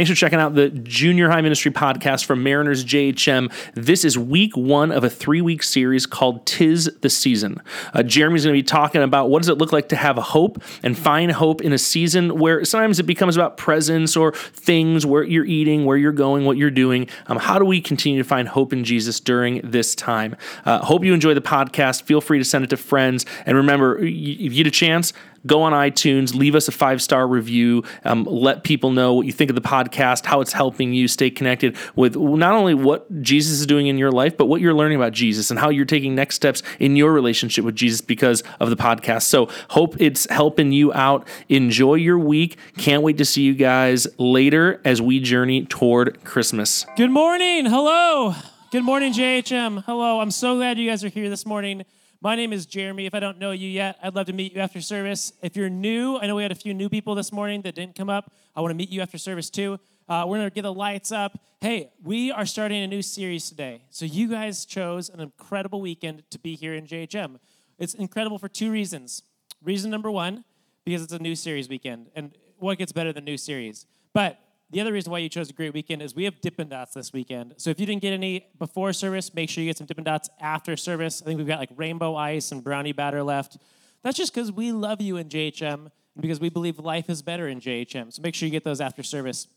Thanks for checking out the Junior High Ministry podcast from Mariners JHM. This is week one of a three week series called Tis the Season. Uh, Jeremy's going to be talking about what does it look like to have hope and find hope in a season where sometimes it becomes about presents or things, where you're eating, where you're going, what you're doing. Um, how do we continue to find hope in Jesus during this time? Uh, hope you enjoy the podcast. Feel free to send it to friends. And remember, if you get a chance, go on iTunes, leave us a five star review, um, let people know what you think of the podcast, how it's helping you stay connected with not only what Jesus is doing in your life, but what you're learning about Jesus and how you're taking next steps in your relationship with Jesus because of the podcast. So, hope it's helping you out. Enjoy your week. Can't wait to see you guys later as we journey toward Christmas. Good morning. Hello. Good morning, JHM. Hello. I'm so glad you guys are here this morning. My name is Jeremy. If I don't know you yet, I'd love to meet you after service. If you're new, I know we had a few new people this morning that didn't come up. I want to meet you after service too. Uh, we're going to get the lights up. Hey, we are starting a new series today. So you guys chose an incredible weekend to be here in JHM. It's incredible for two reasons. Reason number one, because it's a new series weekend. And what gets better than new series? But the other reason why you chose a great weekend is we have Dippin' Dots this weekend. So if you didn't get any before service, make sure you get some Dippin' Dots after service. I think we've got like rainbow ice and brownie batter left. That's just because we love you in JHM and because we believe life is better in JHM. So make sure you get those after service.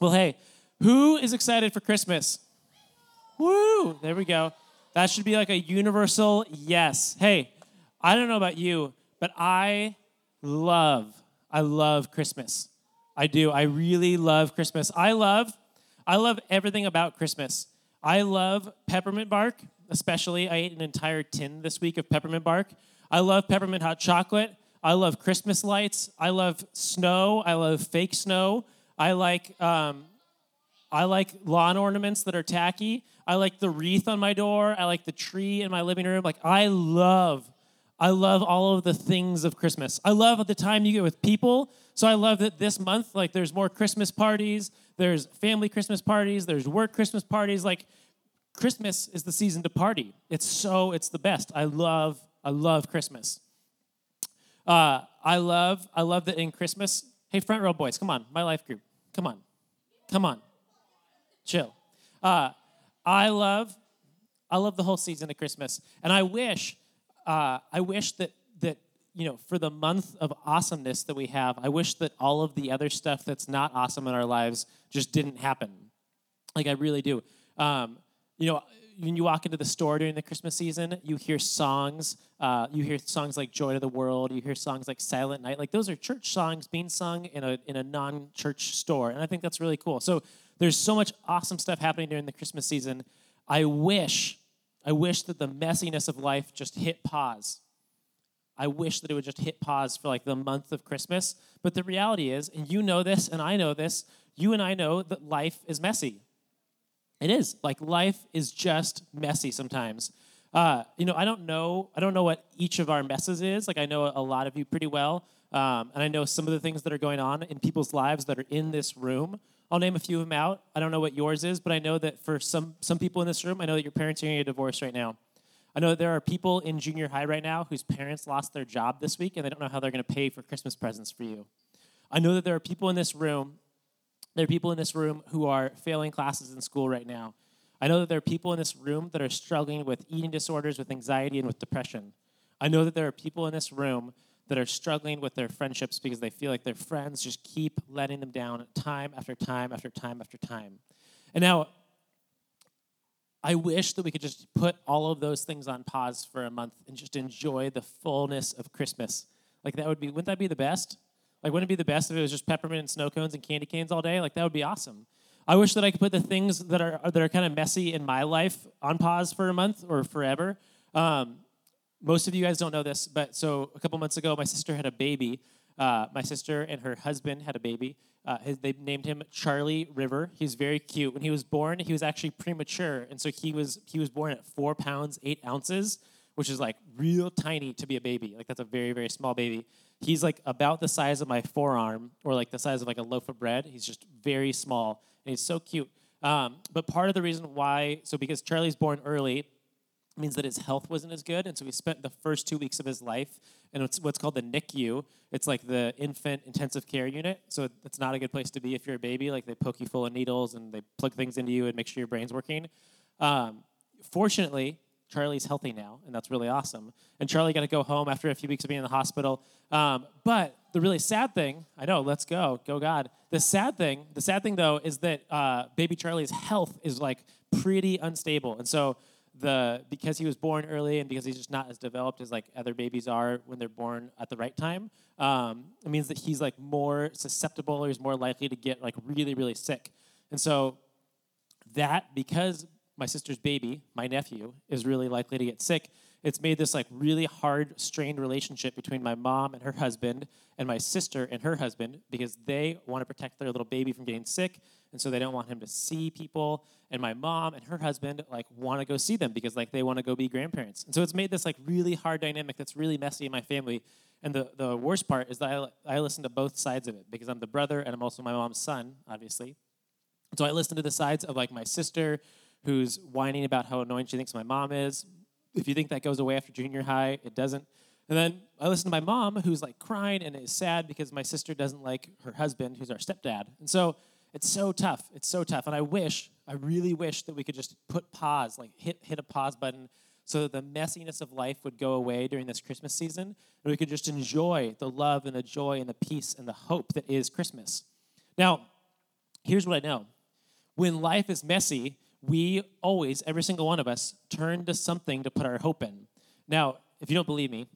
Well, hey, who is excited for Christmas? Woo! There we go. That should be like a universal yes. Hey, I don't know about you, but I love, I love Christmas. I do. I really love Christmas. I love, I love everything about Christmas. I love peppermint bark, especially. I ate an entire tin this week of peppermint bark. I love peppermint hot chocolate. I love Christmas lights. I love snow. I love fake snow. I like um, I like lawn ornaments that are tacky. I like the wreath on my door. I like the tree in my living room. Like I love I love all of the things of Christmas. I love the time you get with people. So I love that this month, like, there's more Christmas parties, there's family Christmas parties, there's work Christmas parties. Like, Christmas is the season to party. It's so, it's the best. I love, I love Christmas. Uh, I love, I love that in Christmas. Hey, front row boys, come on, my life group, come on, come on, chill. Uh, I love, I love the whole season of Christmas, and I wish uh, I wish that you know for the month of awesomeness that we have, I wish that all of the other stuff that's not awesome in our lives just didn't happen. Like I really do. Um, you know, when you walk into the store during the Christmas season, you hear songs. Uh, you hear songs like "Joy to the World." You hear songs like "Silent Night." Like those are church songs being sung in a in a non-church store, and I think that's really cool. So there's so much awesome stuff happening during the Christmas season. I wish I wish that the messiness of life just hit pause. I wish that it would just hit pause for like the month of Christmas. But the reality is, and you know this, and I know this, you and I know that life is messy. It is. Like life is just messy sometimes. Uh, you know, I don't know. I don't know what each of our messes is. Like I know a lot of you pretty well, um, and I know some of the things that are going on in people's lives that are in this room. I'll name a few of them out. I don't know what yours is, but I know that for some some people in this room, I know that your parents are getting a divorce right now. I know there are people in junior high right now whose parents lost their job this week and they don't know how they're going to pay for Christmas presents for you. I know that there are people in this room, there are people in this room who are failing classes in school right now. I know that there are people in this room that are struggling with eating disorders, with anxiety, and with depression. I know that there are people in this room that are struggling with their friendships because they feel like their friends just keep letting them down time after time after time after time. And now, I wish that we could just put all of those things on pause for a month and just enjoy the fullness of Christmas. Like that would be, wouldn't that be the best? Like, wouldn't it be the best if it was just peppermint and snow cones and candy canes all day? Like that would be awesome. I wish that I could put the things that are that are kind of messy in my life on pause for a month or forever. Um, most of you guys don't know this, but so a couple months ago, my sister had a baby. Uh, my sister and her husband had a baby. Uh, his, they named him Charlie River. He's very cute. When he was born, he was actually premature, and so he was he was born at four pounds eight ounces, which is like real tiny to be a baby. Like that's a very very small baby. He's like about the size of my forearm, or like the size of like a loaf of bread. He's just very small, and he's so cute. Um, but part of the reason why, so because Charlie's born early, means that his health wasn't as good. And so he spent the first two weeks of his life in what's, called the NICU. It's like the infant intensive care unit. So it's not a good place to be if you're a baby. Like they poke you full of needles and they plug things into you and make sure your brain's working. Um, fortunately, Charlie's healthy now, and that's really awesome. And Charlie got to go home after a few weeks of being in the hospital. Um, but the really sad thing, I know, let's go, go God. The sad thing, the sad thing though, is that uh, baby Charlie's health is like pretty unstable, and so the because he was born early and because he's just not as developed as like other babies are when they're born at the right time, um, it means that he's like more susceptible or he's more likely to get like really really sick, and so that because my sister's baby, my nephew, is really likely to get sick. It's made this like really hard, strained relationship between my mom and her husband and my sister and her husband because they want to protect their little baby from getting sick, and so they don't want him to see people. And my mom and her husband like want to go see them because like they want to go be grandparents. And so it's made this like really hard dynamic that's really messy in my family. And the, the worst part is that I, I listen to both sides of it because I'm the brother and I'm also my mom's son, obviously. So I listen to the sides of like my sister who's whining about how annoying she thinks my mom is. If you think that goes away after junior high, it doesn't. And then I listen to my mom, who's like crying and is sad because my sister doesn't like her husband, who's our stepdad. And so it's so tough. It's so tough. And I wish, I really wish that we could just put pause, like hit, hit a pause button so that the messiness of life would go away during this Christmas season and we could just enjoy the love and the joy and the peace and the hope that is Christmas. Now, here's what I know when life is messy, we always, every single one of us, turn to something to put our hope in. Now, if you don't believe me,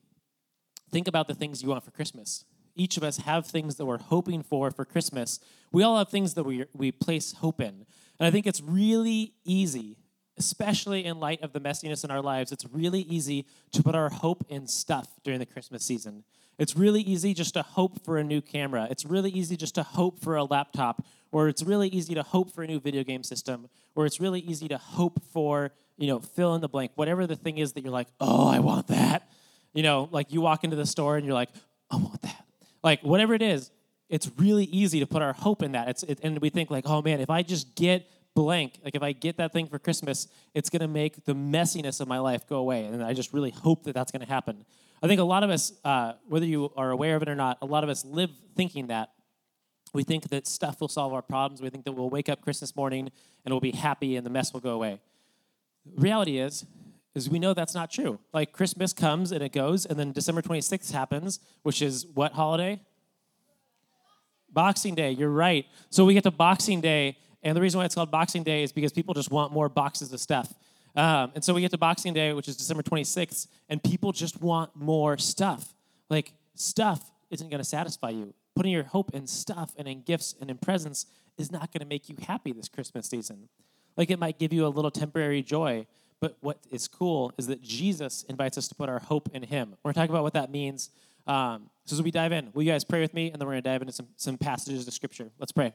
think about the things you want for Christmas. Each of us have things that we're hoping for for Christmas. We all have things that we, we place hope in. And I think it's really easy, especially in light of the messiness in our lives, it's really easy to put our hope in stuff during the Christmas season. It's really easy just to hope for a new camera. It's really easy just to hope for a laptop, or it's really easy to hope for a new video game system, or it's really easy to hope for, you know, fill in the blank, whatever the thing is that you're like, oh, I want that. You know, like you walk into the store and you're like, I want that. Like whatever it is, it's really easy to put our hope in that. It's it, and we think like, oh man, if I just get blank, like if I get that thing for Christmas, it's gonna make the messiness of my life go away. And I just really hope that that's gonna happen. I think a lot of us, uh, whether you are aware of it or not, a lot of us live thinking that. We think that stuff will solve our problems. We think that we'll wake up Christmas morning and we'll be happy and the mess will go away. Reality is, is we know that's not true. Like Christmas comes and it goes, and then December 26th happens, which is what holiday? Boxing Day, you're right. So we get to Boxing Day, and the reason why it's called Boxing Day is because people just want more boxes of stuff. Um, and so we get to Boxing Day, which is December 26th, and people just want more stuff. Like, stuff isn't going to satisfy you. Putting your hope in stuff and in gifts and in presents is not going to make you happy this Christmas season. Like, it might give you a little temporary joy, but what is cool is that Jesus invites us to put our hope in Him. We're going to talk about what that means. Um, so, as we dive in, will you guys pray with me? And then we're going to dive into some, some passages of Scripture. Let's pray.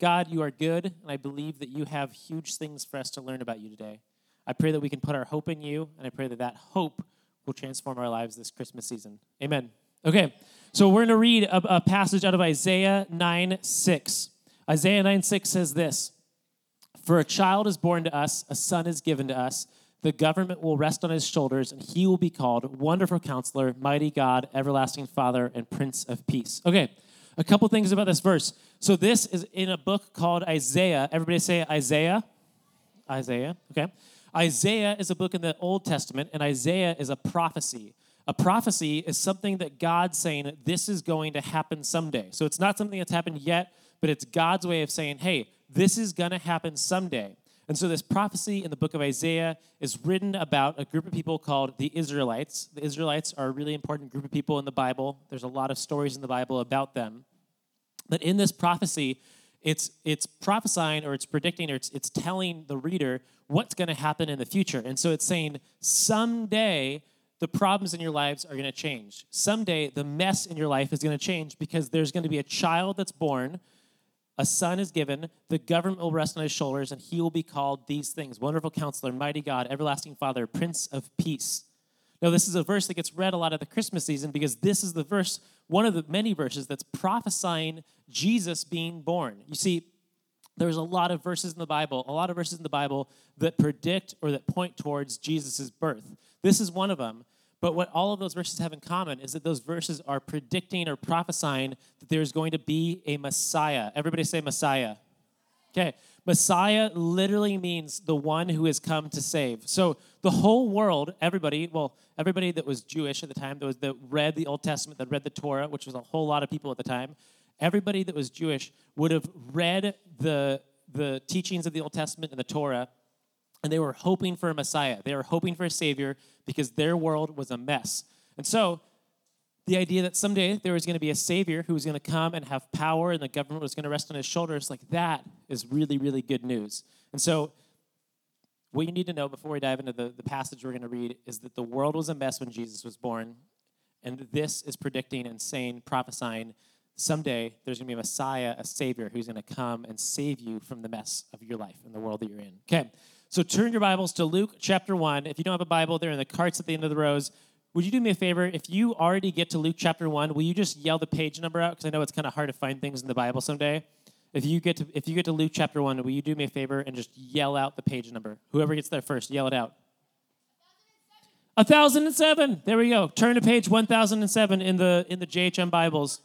God, you are good, and I believe that you have huge things for us to learn about you today. I pray that we can put our hope in you, and I pray that that hope will transform our lives this Christmas season. Amen. Okay, so we're going to read a, a, passage out of Isaiah 9 6. Isaiah 9 6 says this For a child is born to us, a son is given to us. The government will rest on his shoulders, and he will be called Wonderful Counselor, Mighty God, Everlasting Father, and Prince of Peace. Okay, a couple things about this verse. So this is in a book called Isaiah. Everybody say Isaiah. Isaiah, okay. Isaiah is a book in the Old Testament, and Isaiah is a prophecy. A prophecy is something that God's saying this is going to happen someday. So it's not something that's happened yet, but it's God's way of saying, hey, this is going to happen someday. And so this prophecy in the book of Isaiah is written about a group of people called the Israelites. The Israelites are a really important group of people in the Bible. There's a lot of stories in the Bible about them. But in this prophecy, it's it's prophesying or it's predicting or it's it's telling the reader what's going to happen in the future. And so it's saying someday the problems in your lives are going to change. Someday the mess in your life is going to change because there's going to be a child that's born, a son is given, the government will rest on his shoulders and he will be called these things: Wonderful Counselor, Mighty God, Everlasting Father, Prince of Peace. Now, this is a verse that gets read a lot of the Christmas season because this is the verse, one of the many verses that's prophesying Jesus being born. You see, there's a lot of verses in the Bible, a lot of verses in the Bible that predict or that point towards Jesus' birth. This is one of them. But what all of those verses have in common is that those verses are predicting or prophesying that there's going to be a Messiah. Everybody say Messiah. Okay. Messiah literally means the one who has come to save. So the whole world, everybody, well, everybody that was Jewish at the time, that, was, that read the Old Testament, that read the Torah, which was a whole lot of people at the time, everybody that was Jewish would have read the, the teachings of the Old Testament and the Torah, and they were hoping for a Messiah. They were hoping for a Savior because their world was a mess. And so the idea that someday there was going to be a savior who was going to come and have power and the government was going to rest on his shoulders, like that is really, really good news. And so, what you need to know before we dive into the, the passage we're going to read is that the world was a mess when Jesus was born. And this is predicting and saying, prophesying, someday there's going to be a Messiah, a Savior, who's going to come and save you from the mess of your life and the world that you're in. Okay, so turn your Bibles to Luke chapter 1. If you don't have a Bible, they're in the carts at the end of the rows would you do me a favor? If you already get to Luke chapter 1, will you just yell the page number out? Because I know it's kind of hard to find things in the Bible someday. If you get to if you get to Luke chapter 1, will you do me a favor and just yell out the page number? Whoever gets there first, yell it out. 1007. There we go. Turn to page 1007 in the in the JHM Bibles.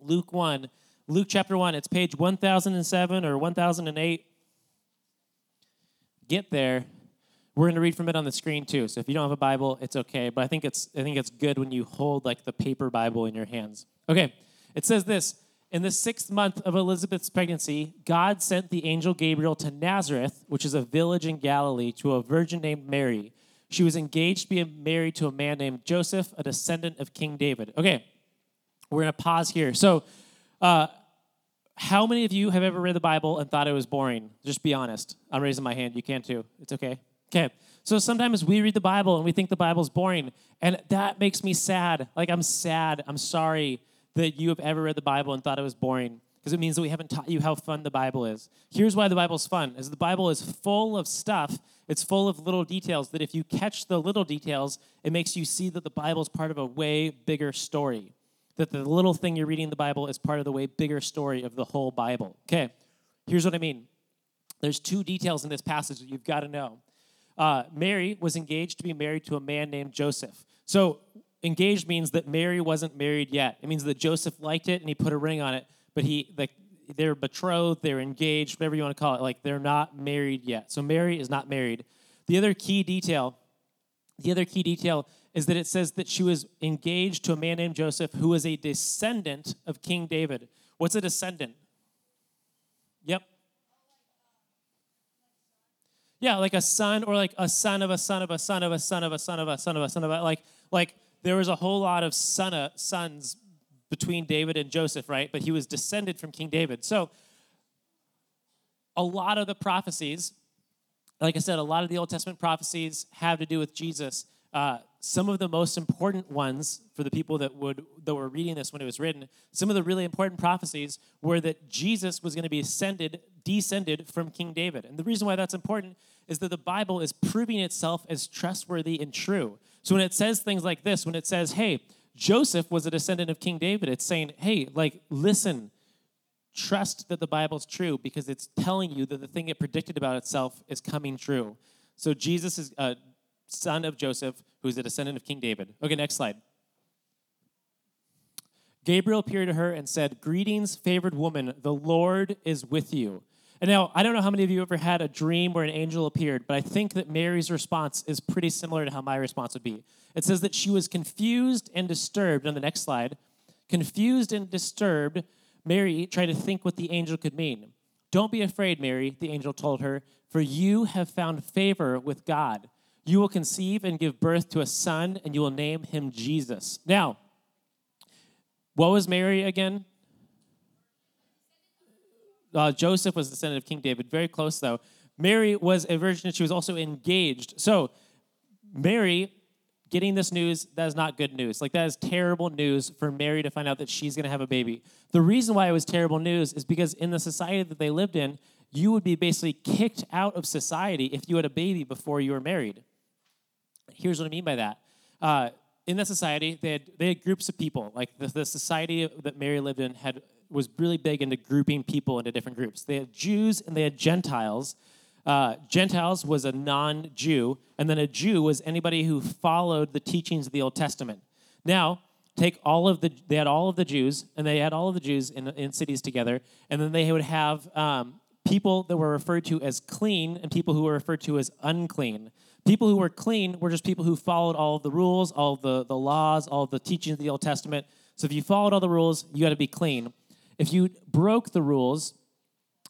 Luke 1. Luke chapter 1. It's page 1007 or 1008. Get there we're going to read from it on the screen too. So if you don't have a Bible, it's okay. But I think it's I think it's good when you hold like the paper Bible in your hands. Okay. It says this in the sixth month of Elizabeth's pregnancy, God sent the angel Gabriel to Nazareth, which is a village in Galilee, to a virgin named Mary. She was engaged to be married to a man named Joseph, a descendant of King David. Okay, we're going to pause here. So, uh, how many of you have ever read the Bible and thought it was boring? Just be honest. I'm raising my hand. You can too. It's okay. Okay. So sometimes we read the Bible and we think the Bible's boring, and that makes me sad. Like, I'm sad. I'm sorry that you have ever read the Bible and thought it was boring because it means that we haven't taught you how fun the Bible is. Here's why the Bible's fun is the Bible is full of stuff. It's full of little details that if you catch the little details, it makes you see that the Bible is part of a way bigger story. That the little thing you're reading in the Bible is part of the way bigger story of the whole Bible. Okay. Here's what I mean. There's two details in this passage that you've got to know uh, Mary was engaged to be married to a man named Joseph. So, engaged means that Mary wasn't married yet. It means that Joseph liked it and he put a ring on it, but he, like, they're betrothed, they're engaged, whatever you want to call it. Like, they're not married yet. So, Mary is not married. The other key detail, the other key detail is that it says that she was engaged to a man named Joseph who was a descendant of King David. What's a descendant? Yep. Yeah, like a son or like a son of a son of a son of a son of a son of a son of a son of a like like there was a whole lot of son of, sons between David and Joseph, right? But he was descended from King David. So a lot of the prophecies, like I said, a lot of the Old Testament prophecies have to do with Jesus. Uh, some of the most important ones for the people that would that were reading this when it was written, some of the really important prophecies were that Jesus was going to be ascended, descended from King David. And the reason why that's important is that the Bible is proving itself as trustworthy and true. So when it says things like this, when it says, "Hey, Joseph was a descendant of King David," it's saying, "Hey, like listen, trust that the Bible's true because it's telling you that the thing it predicted about itself is coming true." So Jesus is uh, son of Joseph, who's a descendant of King David. Okay, next slide. Gabriel appeared to her and said, Greetings, favored woman, the Lord is with you. And now, I don't know how many of you ever had a dream where an angel appeared, but I think that Mary's response is pretty similar to how my response would be. It says that she was confused and disturbed on the next slide. Confused and disturbed, Mary tried to think what the angel could mean. Don't be afraid, Mary, the angel told her, for you have found favor with God. You will conceive and give birth to a son, and you will name him Jesus. Now, what was Mary again? Uh, Joseph was descendant of King David. Very close, though. Mary was a virgin. And she was also engaged. So, Mary getting this news, that is not good news. Like, that is terrible news for Mary to find out that she's going to have a baby. The reason why it was terrible news is because in the society that they lived in, you would be basically kicked out of society if you had a baby before you were married. Here's what I mean by that. Uh, in that society, they had, they had groups of people. Like the, the society that Mary lived in had was really big into grouping people into different groups. They had Jews and they had Gentiles. Uh, Gentiles was a non Jew, and then a Jew was anybody who followed the teachings of the Old Testament. Now, take all of the, they had all of the Jews, and they had all of the Jews in, in cities together, and then they would have um, people that were referred to as clean and people who were referred to as unclean. People who were clean were just people who followed all of the rules, all of the, the laws, all of the teachings of the Old Testament. So if you followed all the rules, you had to be clean. If you broke the rules,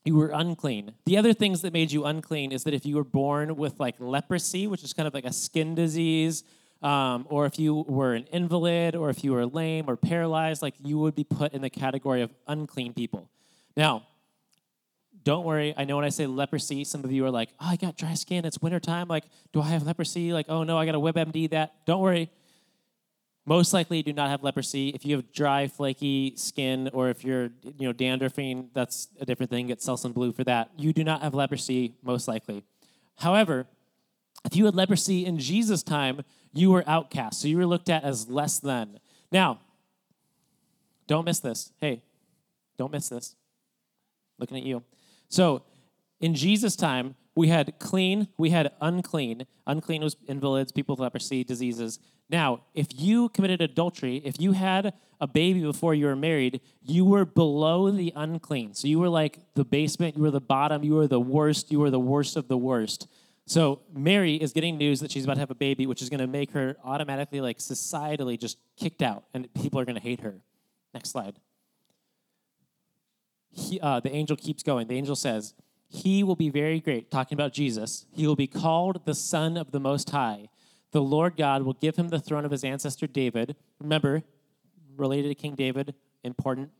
you were unclean. The other things that made you unclean is that if you were born with like leprosy, which is kind of like a skin disease, um, or if you were an invalid, or if you were lame or paralyzed, like you would be put in the category of unclean people. Now, don't worry. I know when I say leprosy, some of you are like, oh, I got dry skin. It's wintertime. Like, do I have leprosy? Like, oh no, I got a WebMD that. Don't worry most likely you do not have leprosy. If you have dry, flaky skin, or if you're you know dandruffing, that's a different thing. Get Selsun Blue for that. You do not have leprosy, most likely. However, if you had leprosy in Jesus' time, you were outcast. So you were looked at as less than. Now, don't miss this. Hey, don't miss this. Looking at you. So in Jesus' time, we had clean, we had unclean. Unclean was invalids, people with leprosy, diseases. Now, if you committed adultery, if you had a baby before you were married, you were below the unclean. So you were like the basement, you were the bottom, you were the worst, you were the worst of the worst. So Mary is getting news that she's about to have a baby, which is going to make her automatically, like societally, just kicked out, and people are going to hate her. Next slide. He, uh, the angel keeps going. The angel says, He will be very great, talking about Jesus. He will be called the Son of the Most High the Lord God will give him the throne of his ancestor David. Remember, related to King David, important.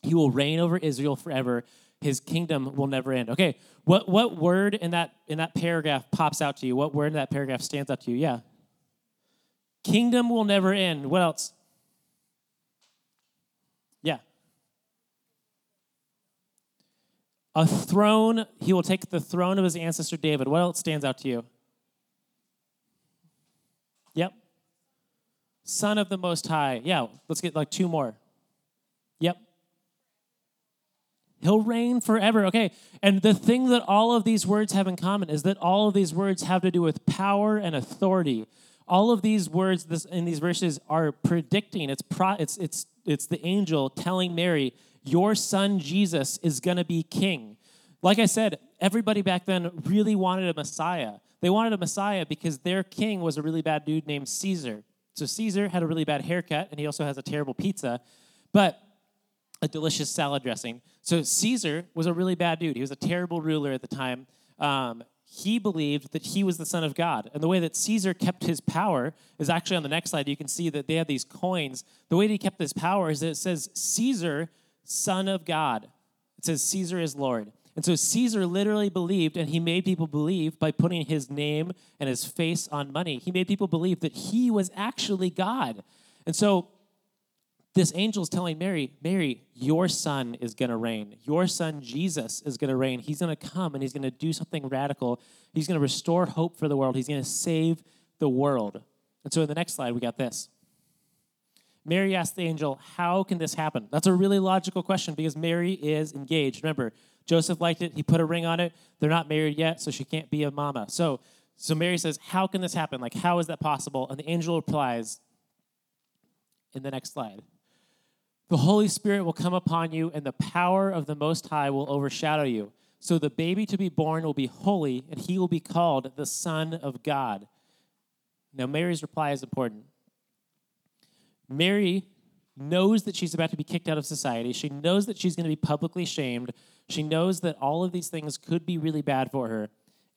He will reign over Israel forever. His kingdom will never end. Okay, what, what word in that in that paragraph pops out to you? What word in that paragraph stands out to you? Yeah. Kingdom will never end. What else? Yeah. A throne, he will take the throne of his ancestor David. What else stands out to you? Yep. Son of the Most High. Yeah, let's get like two more. Yep. He'll reign forever. Okay. And the thing that all of these words have in common is that all of these words have to do with power and authority. All of these words this, in these verses are predicting. It's, pro, it's, it's, it's the angel telling Mary, Your son Jesus is going to be king. Like I said, everybody back then really wanted a Messiah. They wanted a Messiah because their king was a really bad dude named Caesar. So Caesar had a really bad haircut, and he also has a terrible pizza, but a delicious salad dressing. So Caesar was a really bad dude. He was a terrible ruler at the time. Um, he believed that he was the son of God. And the way that Caesar kept his power is actually on the next slide. You can see that they had these coins. The way that he kept his power is that it says Caesar, son of God. It says Caesar is Lord. And so Caesar literally believed, and he made people believe by putting his name and his face on money. He made people believe that he was actually God. And so this angel is telling Mary, Mary, your son is going to reign. Your son Jesus is going to reign. He's going to come and he's going to do something radical. He's going to restore hope for the world. He's going to save the world. And so in the next slide, we got this. Mary asked the angel, How can this happen? That's a really logical question because Mary is engaged. Remember, Joseph liked it. He put a ring on it. They're not married yet, so she can't be a mama. So, so Mary says, How can this happen? Like, how is that possible? And the angel replies in the next slide The Holy Spirit will come upon you, and the power of the Most High will overshadow you. So the baby to be born will be holy, and he will be called the Son of God. Now, Mary's reply is important. Mary knows that she's about to be kicked out of society. She knows that she's going to be publicly shamed. She knows that all of these things could be really bad for her.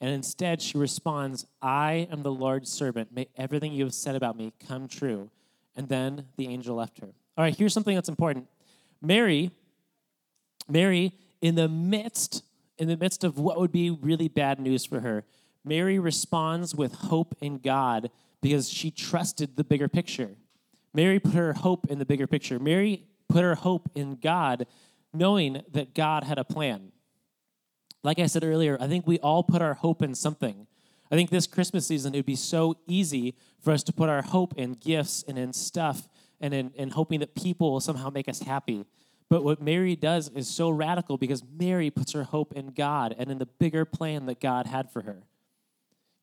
And instead, she responds, I am the Lord's servant. May everything you have said about me come true. And then the angel left her. All right, here's something that's important. Mary, Mary, in the midst, in the midst of what would be really bad news for her, Mary responds with hope in God because she trusted the bigger picture. Mary put her hope in the bigger picture. Mary put her hope in God, knowing that God had a plan. Like I said earlier, I think we all put our hope in something. I think this Christmas season, it would be so easy for us to put our hope in gifts and in stuff and in, in hoping that people will somehow make us happy. But what Mary does is so radical because Mary puts her hope in God and in the bigger plan that God had for her.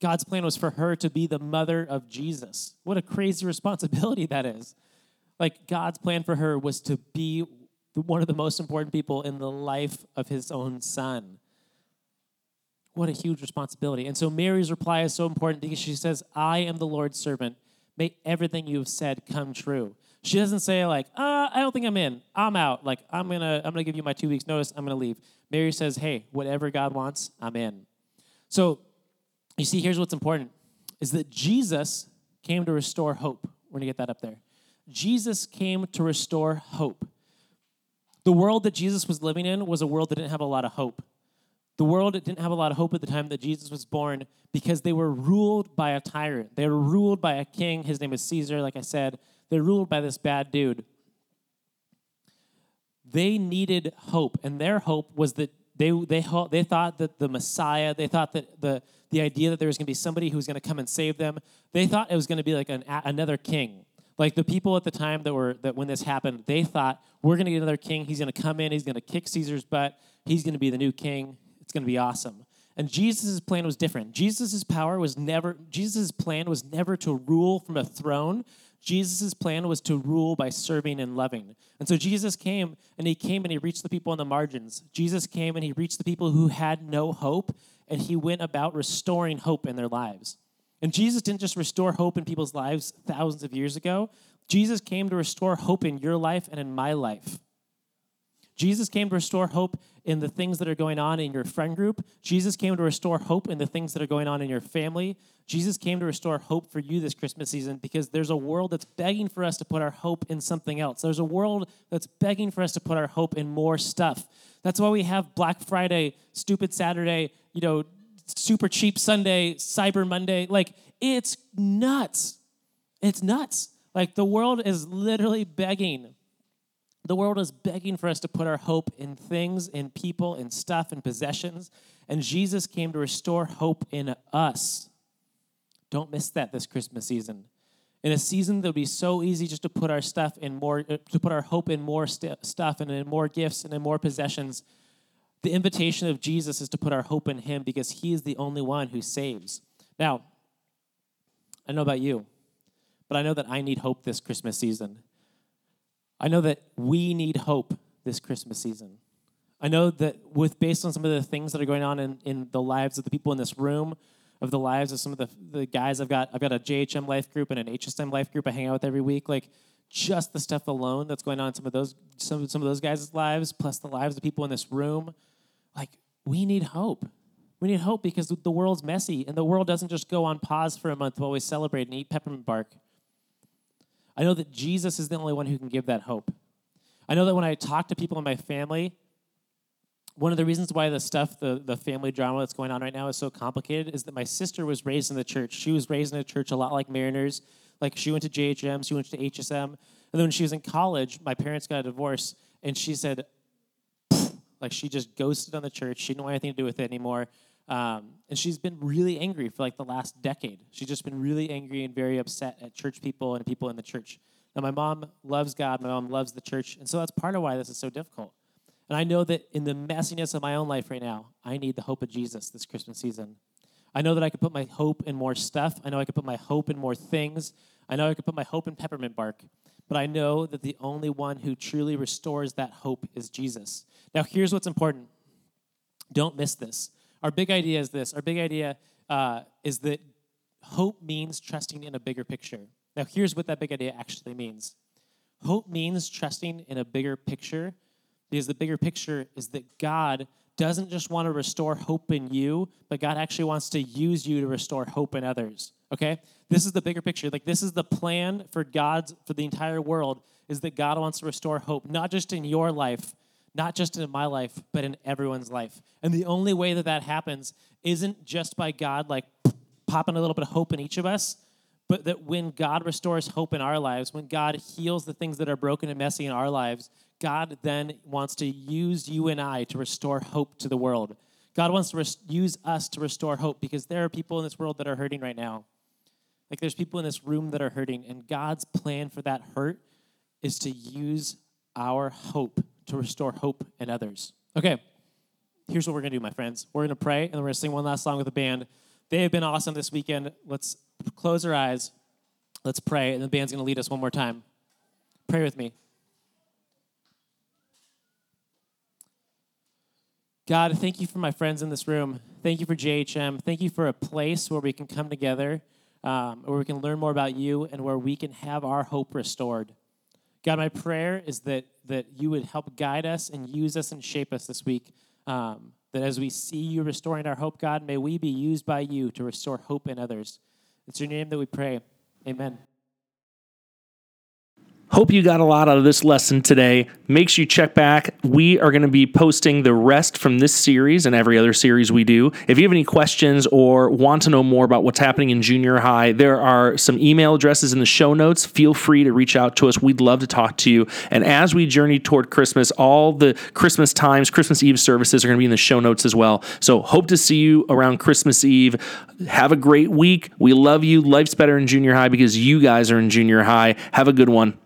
God's plan was for her to be the mother of Jesus. What a crazy responsibility that is. Like, God's plan for her was to be one of the most important people in the life of his own son. What a huge responsibility. And so Mary's reply is so important because she says, I am the Lord's servant. May everything you have said come true. She doesn't say like, uh, I don't think I'm in. I'm out. Like I'm gonna I'm gonna give you my two weeks notice. I'm gonna leave. Mary says, Hey, whatever God wants, I'm in. So you see, here's what's important: is that Jesus came to restore hope. We're gonna get that up there. Jesus came to restore hope. The world that Jesus was living in was a world that didn't have a lot of hope. The world didn't have a lot of hope at the time that Jesus was born because they were ruled by a tyrant. They were ruled by a king. His name is Caesar, like I said. They're ruled by this bad dude. They needed hope, and their hope was that they, they, they thought that the Messiah, they thought that the, the idea that there was going to be somebody who was going to come and save them, they thought it was going to be like an, another king. Like the people at the time that were that when this happened, they thought we're going to get another king. He's going to come in. He's going to kick Caesar's butt. He's going to be the new king. It's going to be awesome. And Jesus' plan was different. Jesus' power was never, Jesus' plan was never to rule from a throne. Jesus' plan was to rule by serving and loving. And so Jesus came and he came and he reached the people on the margins. Jesus came and he reached the people who had no hope and he went about restoring hope in their lives. And Jesus didn't just restore hope in people's lives thousands of years ago, Jesus came to restore hope in your life and in my life. Jesus came to restore hope in the things that are going on in your friend group. Jesus came to restore hope in the things that are going on in your family. Jesus came to restore hope for you this Christmas season because there's a world that's begging for us to put our hope in something else. There's a world that's begging for us to put our hope in more stuff. That's why we have Black Friday, Stupid Saturday, you know, super cheap Sunday, Cyber Monday. Like, it's nuts. It's nuts. Like, the world is literally begging the world is begging for us to put our hope in things, in people, in stuff, in possessions. And Jesus came to restore hope in us. Don't miss that this Christmas season. In a season that would be so easy just to put our stuff in more, uh, to put our hope in more st- stuff and in more gifts and in more possessions. The invitation of Jesus is to put our hope in Him because He is the only one who saves. Now, I know about you, but I know that I need hope this Christmas season. I know that we need hope this Christmas season. I know that with based on some of the things that are going on in, in the lives of the people in this room, of the lives of some of the, the guys I've got, I've got a JHM life group and an HSM life group I hang out with every week. Like just the stuff alone that's going on in some of those some, some of those guys' lives, plus the lives of people in this room, like we need hope. We need hope because the world's messy and the world doesn't just go on pause for a month while we celebrate and eat peppermint bark. I know that Jesus is the only one who can give that hope. I know that when I talk to people in my family, one of the reasons why the stuff, the, the family drama that's going on right now is so complicated is that my sister was raised in the church. She was raised in a church a lot like Mariners. Like she went to JHM, she went to HSM. And then when she was in college, my parents got a divorce, and she said, like she just ghosted on the church. She didn't want anything to do with it anymore. Um, and she's been really angry for like the last decade. She's just been really angry and very upset at church people and people in the church. Now, my mom loves God, my mom loves the church, and so that's part of why this is so difficult. And I know that in the messiness of my own life right now, I need the hope of Jesus this Christmas season. I know that I could put my hope in more stuff. I know I could put my hope in more things. I know I could put my hope in peppermint bark. But I know that the only one who truly restores that hope is Jesus. Now, here's what's important don't miss this. Our big idea is this our big idea uh, is that hope means trusting in a bigger picture. Now, here's what that big idea actually means hope means trusting in a bigger picture because the bigger picture is that God doesn't just want to restore hope in you, but God actually wants to use you to restore hope in others. Okay? This is the bigger picture. Like this is the plan for God's for the entire world is that God wants to restore hope not just in your life, not just in my life, but in everyone's life. And the only way that that happens isn't just by God like popping a little bit of hope in each of us, but that when God restores hope in our lives, when God heals the things that are broken and messy in our lives, God then wants to use you and I to restore hope to the world. God wants to res- use us to restore hope because there are people in this world that are hurting right now. Like there's people in this room that are hurting, and God's plan for that hurt is to use our hope to restore hope in others. Okay, here's what we're going to do, my friends. We're going to pray, and we're going to sing one last song with the band. They have been awesome this weekend. Let's close our eyes. Let's pray, and the band's going to lead us one more time. Pray with me. God, thank you for my friends in this room. Thank you for JHM. Thank you for a place where we can come together, um, where we can learn more about you, and where we can have our hope restored. God, my prayer is that, that you would help guide us and use us and shape us this week. Um, that as we see you restoring our hope, God, may we be used by you to restore hope in others. It's your name that we pray. Amen. Hope you got a lot out of this lesson today. Make sure you check back. We are going to be posting the rest from this series and every other series we do. If you have any questions or want to know more about what's happening in junior high, there are some email addresses in the show notes. Feel free to reach out to us. We'd love to talk to you. And as we journey toward Christmas, all the Christmas times, Christmas Eve services are going to be in the show notes as well. So hope to see you around Christmas Eve. Have a great week. We love you. Life's better in junior high because you guys are in junior high. Have a good one.